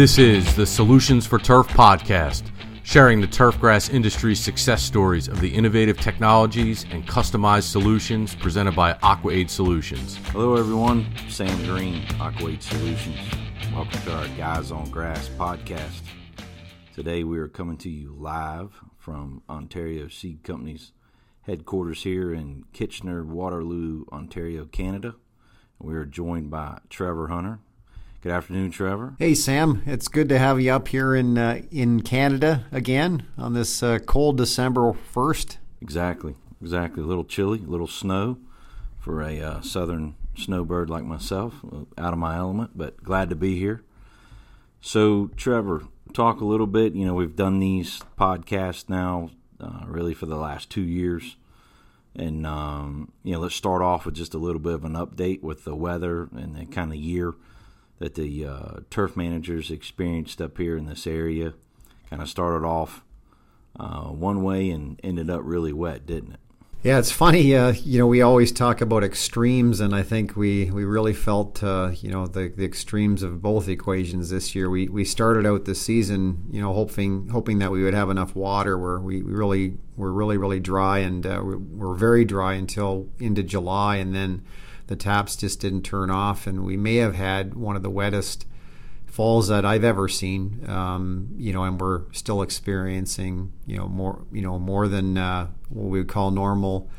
This is the Solutions for Turf podcast, sharing the turfgrass industry's success stories of the innovative technologies and customized solutions presented by AquaAid Solutions. Hello, everyone. Sam Green, AquaAid Solutions. Welcome to our Guys on Grass podcast. Today, we are coming to you live from Ontario Seed Company's headquarters here in Kitchener, Waterloo, Ontario, Canada. We are joined by Trevor Hunter. Good afternoon, Trevor. Hey, Sam. It's good to have you up here in uh, in Canada again on this uh, cold December first. Exactly, exactly. A little chilly, a little snow for a uh, southern snowbird like myself, uh, out of my element, but glad to be here. So, Trevor, talk a little bit. You know, we've done these podcasts now uh, really for the last two years. And, um, you know, let's start off with just a little bit of an update with the weather and the kind of year that the uh, turf managers experienced up here in this area. Kind of started off uh, one way and ended up really wet, didn't it? Yeah, it's funny. Uh, you know, we always talk about extremes, and I think we, we really felt uh, you know the, the extremes of both equations this year. We we started out the season, you know, hoping hoping that we would have enough water. Where we, really were really really dry, and uh, we were very dry until into July, and then the taps just didn't turn off, and we may have had one of the wettest falls that I've ever seen. Um, you know, and we're still experiencing you know more you know more than uh, what we would call normal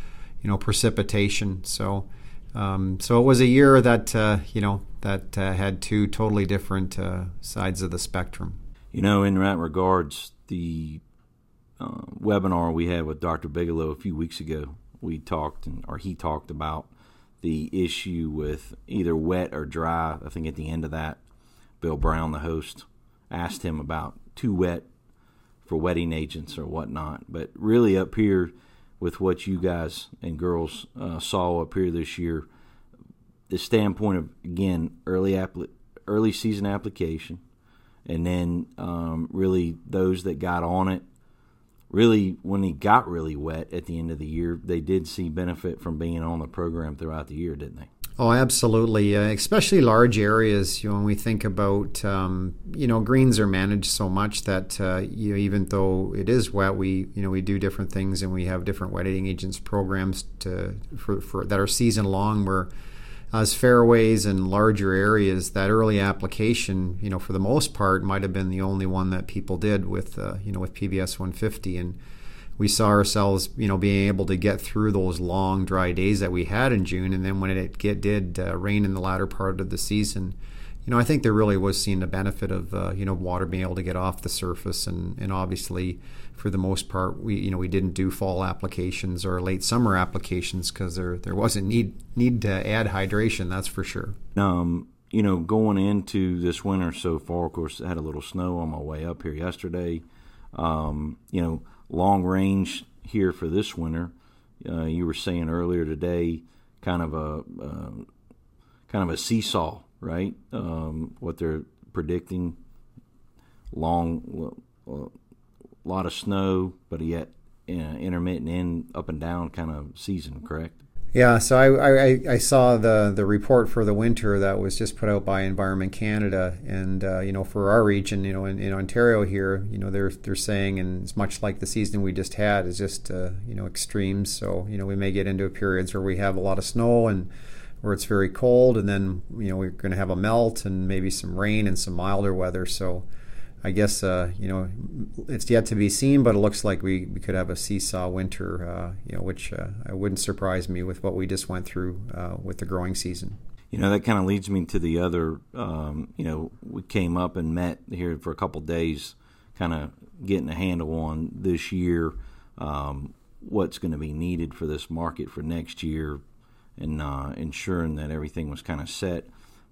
you know precipitation. So. Um, so it was a year that uh, you know that uh, had two totally different uh, sides of the spectrum. You know, in that regards, the uh, webinar we had with Dr. Bigelow a few weeks ago, we talked, and, or he talked about the issue with either wet or dry. I think at the end of that, Bill Brown, the host, asked him about too wet for wetting agents or whatnot. But really, up here with what you guys and girls uh, saw up here this year, the standpoint of again early early season application, and then um, really those that got on it really, when he got really wet at the end of the year, they did see benefit from being on the program throughout the year, didn't they? Oh, absolutely. Uh, especially large areas. You know, when we think about, um, you know, greens are managed so much that uh, you know, even though it is wet, we you know we do different things and we have different wetting agents programs to for, for that are season long. Where as fairways and larger areas, that early application, you know, for the most part, might have been the only one that people did with, uh, you know, with PBS 150, and we saw ourselves, you know, being able to get through those long dry days that we had in June, and then when it get, did uh, rain in the latter part of the season, you know, I think there really was seen the benefit of, uh, you know, water being able to get off the surface, and and obviously for the most part, we you know we didn't do fall applications or late summer applications because there there wasn't need need to add hydration. That's for sure. Um, you know, going into this winter so far, of course, I had a little snow on my way up here yesterday. Um, you know, long range here for this winter. Uh, you were saying earlier today, kind of a uh, kind of a seesaw, right? Um, what they're predicting, long. Uh, a lot of snow, but yet uh, intermittent in up and down kind of season, correct? Yeah, so I, I, I, saw the, the report for the winter that was just put out by Environment Canada, and uh, you know for our region, you know in, in, Ontario here, you know they're they're saying, and it's much like the season we just had is just uh, you know extremes. So you know we may get into periods where we have a lot of snow and where it's very cold, and then you know we're going to have a melt and maybe some rain and some milder weather. So I guess uh, you know it's yet to be seen, but it looks like we, we could have a seesaw winter, uh, you know, which uh, wouldn't surprise me with what we just went through uh, with the growing season. You know, that kind of leads me to the other. Um, you know, we came up and met here for a couple days, kind of getting a handle on this year, um, what's going to be needed for this market for next year, and uh, ensuring that everything was kind of set.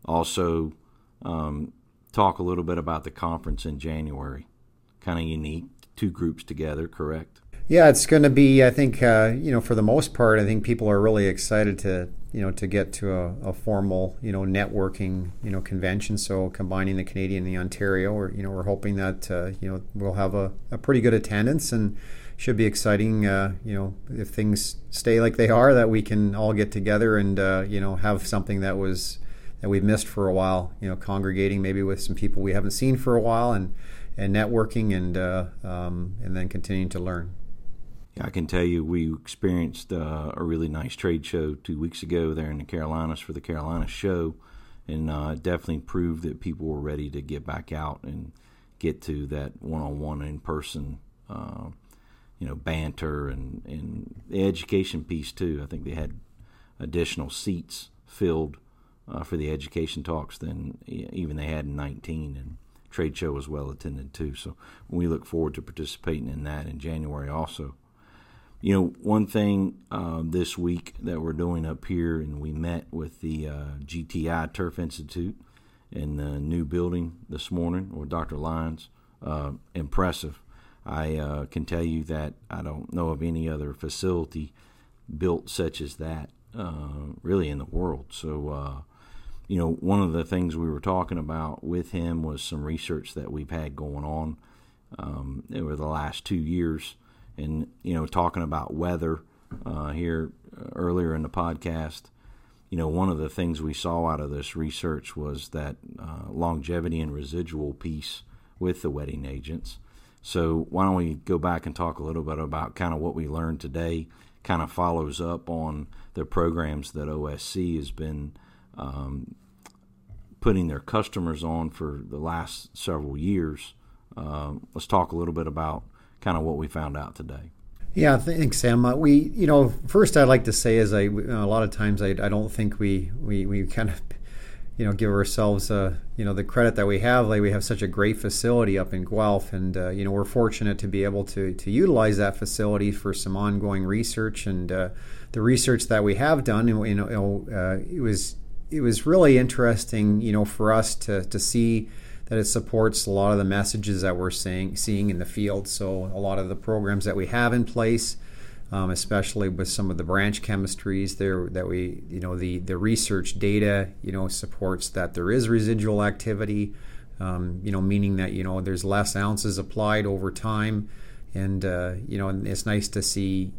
Also. Um, talk a little bit about the conference in January. Kind of unique, two groups together, correct? Yeah, it's going to be. I think uh, you know, for the most part, I think people are really excited to you know to get to a, a, formal you know networking you know convention. So combining the Canadian and the Ontario, or you know, we're hoping that uh, you know we'll have a, a pretty good attendance and should be exciting. Uh, you know, if things stay like they are, that we can all get together and uh, you know have something that was that we've missed for a while. You know, congregating maybe with some people we haven't seen for a while, and and networking, and uh, um, and then continuing to learn. Yeah, I can tell you, we experienced uh, a really nice trade show two weeks ago there in the Carolinas for the Carolina show, and uh, definitely proved that people were ready to get back out and get to that one-on-one in person. Uh, you know, banter and, and the education piece too. I think they had additional seats filled uh, for the education talks than even they had in 19 and trade show was well attended too. So we look forward to participating in that in january also. You know one thing uh, this week that we're doing up here and we met with the uh, gti turf institute in the new building this morning with dr lyons uh, impressive i uh, can tell you that i don't know of any other facility built such as that uh, really in the world so you know, one of the things we were talking about with him was some research that we've had going on um, over the last two years, and you know, talking about weather uh, here uh, earlier in the podcast. You know, one of the things we saw out of this research was that uh, longevity and residual piece with the wetting agents. So, why don't we go back and talk a little bit about kind of what we learned today? Kind of follows up on the programs that OSC has been um, putting their customers on for the last several years. Uh, let's talk a little bit about kind of what we found out today. Yeah, thanks, Sam. Uh, we, you know, first I'd like to say is I, a lot of times I, I don't think we, we, we kind of, you know, give ourselves, uh, you know, the credit that we have. Like we have such a great facility up in Guelph, and uh, you know, we're fortunate to be able to to utilize that facility for some ongoing research and uh, the research that we have done. You know, uh, it was it was really interesting, you know, for us to to see that it supports a lot of the messages that we're seeing seeing in the field. So a lot of the programs that we have in place, um, especially with some of the branch chemistries there that we, you know, the the research data, you know, supports that there is residual activity. Um, you know, meaning that you know there's less ounces applied over time, and uh, you know, it's nice to see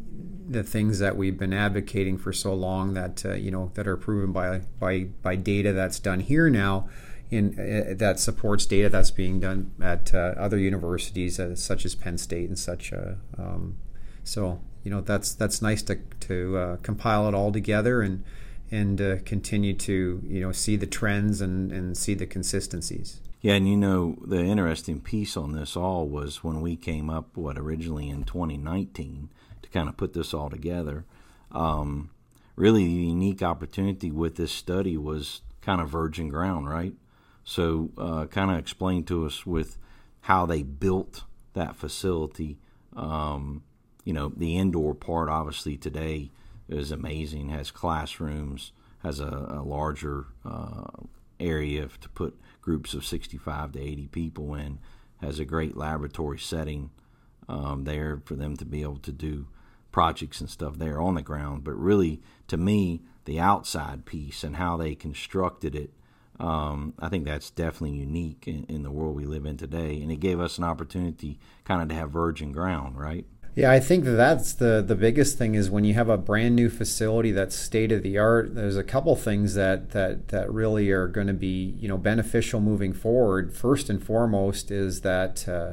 the things that we've been advocating for so long that uh, you know that are proven by by by data that's done here now in uh, that supports data that's being done at uh, other universities uh, such as Penn State and such uh, um, so you know that's that's nice to to uh, compile it all together and and continue to you know see the trends and and see the consistencies yeah, and you know the interesting piece on this all was when we came up what originally in 2019 to kind of put this all together. Um, really, the unique opportunity with this study was kind of virgin ground, right? So, uh, kind of explain to us with how they built that facility. Um, you know, the indoor part obviously today is amazing. Has classrooms, has a, a larger uh, area to put groups of 65 to 80 people in. Has a great laboratory setting um, there for them to be able to do projects and stuff there on the ground, but really, to me, the outside piece and how they constructed it, um, I think that's definitely unique in, in, the world we live in today. And it gave us an opportunity kind of to have virgin ground, right? Yeah, I think that's the the biggest thing is when you have a brand new facility that's state of the art. There's a couple things that that that really are going to be you know beneficial moving forward. First and foremost is that. Uh,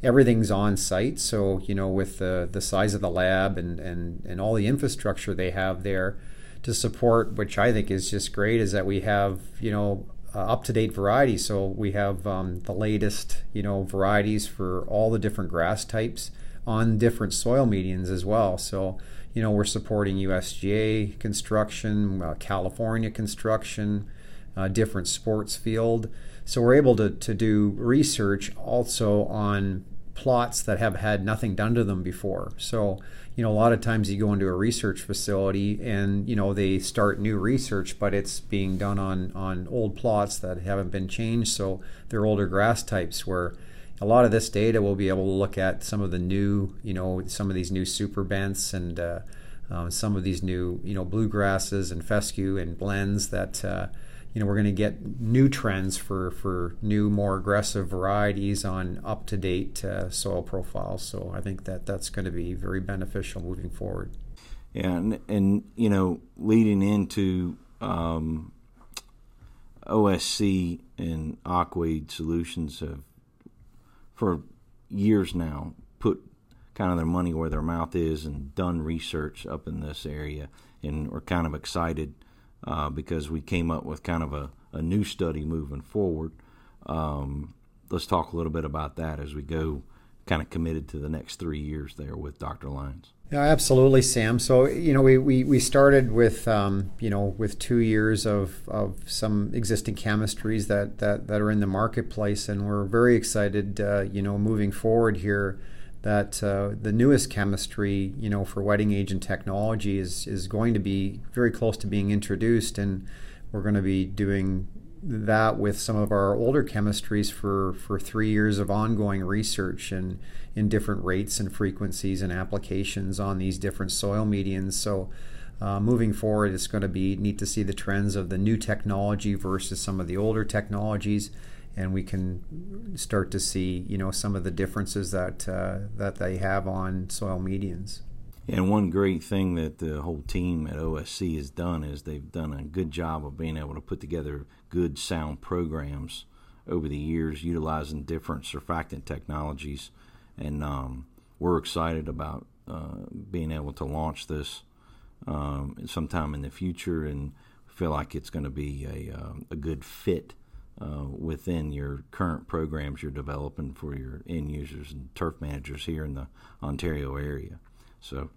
everything's on site. So, you know, with the, the size of the lab and, and, and all the infrastructure they have there to support, which I think is just great, is that we have, you know, uh, up to date varieties. So we have um, the latest, you know, varieties for all the different grass types on different soil medians as well. So, you know, we're supporting USGA construction, uh, California construction, uh, different sports field. So we're able to, to do research also on plots that have had nothing done to them before. So, you know, a lot of times you go into a research facility and, you know, they start new research, but it's being done on, on old plots that haven't been changed. So they're older grass types where a lot of this data we'll be able to look at some of the new, you know, some of these new super bents and uh, uh, some of these new, you know, bluegrasses and fescue and blends that, uh, you know we're going to get new trends for for new more aggressive varieties on up to date uh, soil profiles. So i think that that's going to be very beneficial moving forward. Yeah and, and you know leading into um, OSC and AquaAid Solutions have, for years now, put kind of their money where their mouth is and done research up in this area. And we're kind of excited uh, because we came up with kind of a, a new study moving forward. Um, let's talk a little bit about that as we go kind of committed to the next three years there with Dr. Lyons. Yeah, absolutely, Sam. So you know, we, we, we started with um, you know with two years of, of some existing chemistries that, that, that are in the marketplace, and we're very excited. Uh, you know, moving forward here, that uh, the newest chemistry, you know, for wetting agent technology is is going to be very close to being introduced, and we're going to be doing that with some of our older chemistries for, for three years of ongoing research and in different rates and frequencies and applications on these different soil medians. So uh, moving forward, it's going to be neat to see the trends of the new technology versus some of the older technologies, and we can start to see you know some of the differences that uh, that they have on soil medians. And one great thing that the whole team at OSC has done is they've done a good job of being able to put together good sound programs over the years utilizing different surfactant technologies. And um, we're excited about uh, being able to launch this um, sometime in the future and feel like it's going to be a, uh, a good fit uh, within your current programs you're developing for your end users and turf managers here in the Ontario area. So,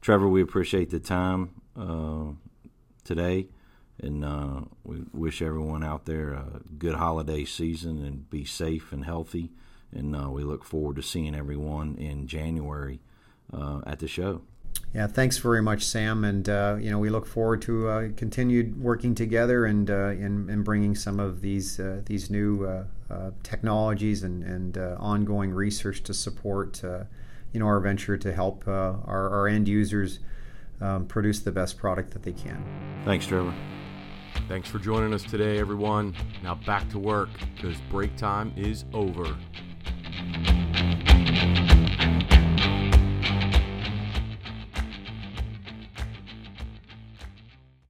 Trevor, we appreciate the time uh, today, and uh, we wish everyone out there a good holiday season and be safe and healthy. And uh, we look forward to seeing everyone in January uh, at the show. Yeah, thanks very much, Sam. And uh, you know, we look forward to uh, continued working together and in, in, bringing some of these these new technologies and, and ongoing research to support you know our venture to help uh, our, our end users um, produce the best product that they can. Thanks, Trevor. Thanks for joining us today, everyone. Now back to work because break time is over.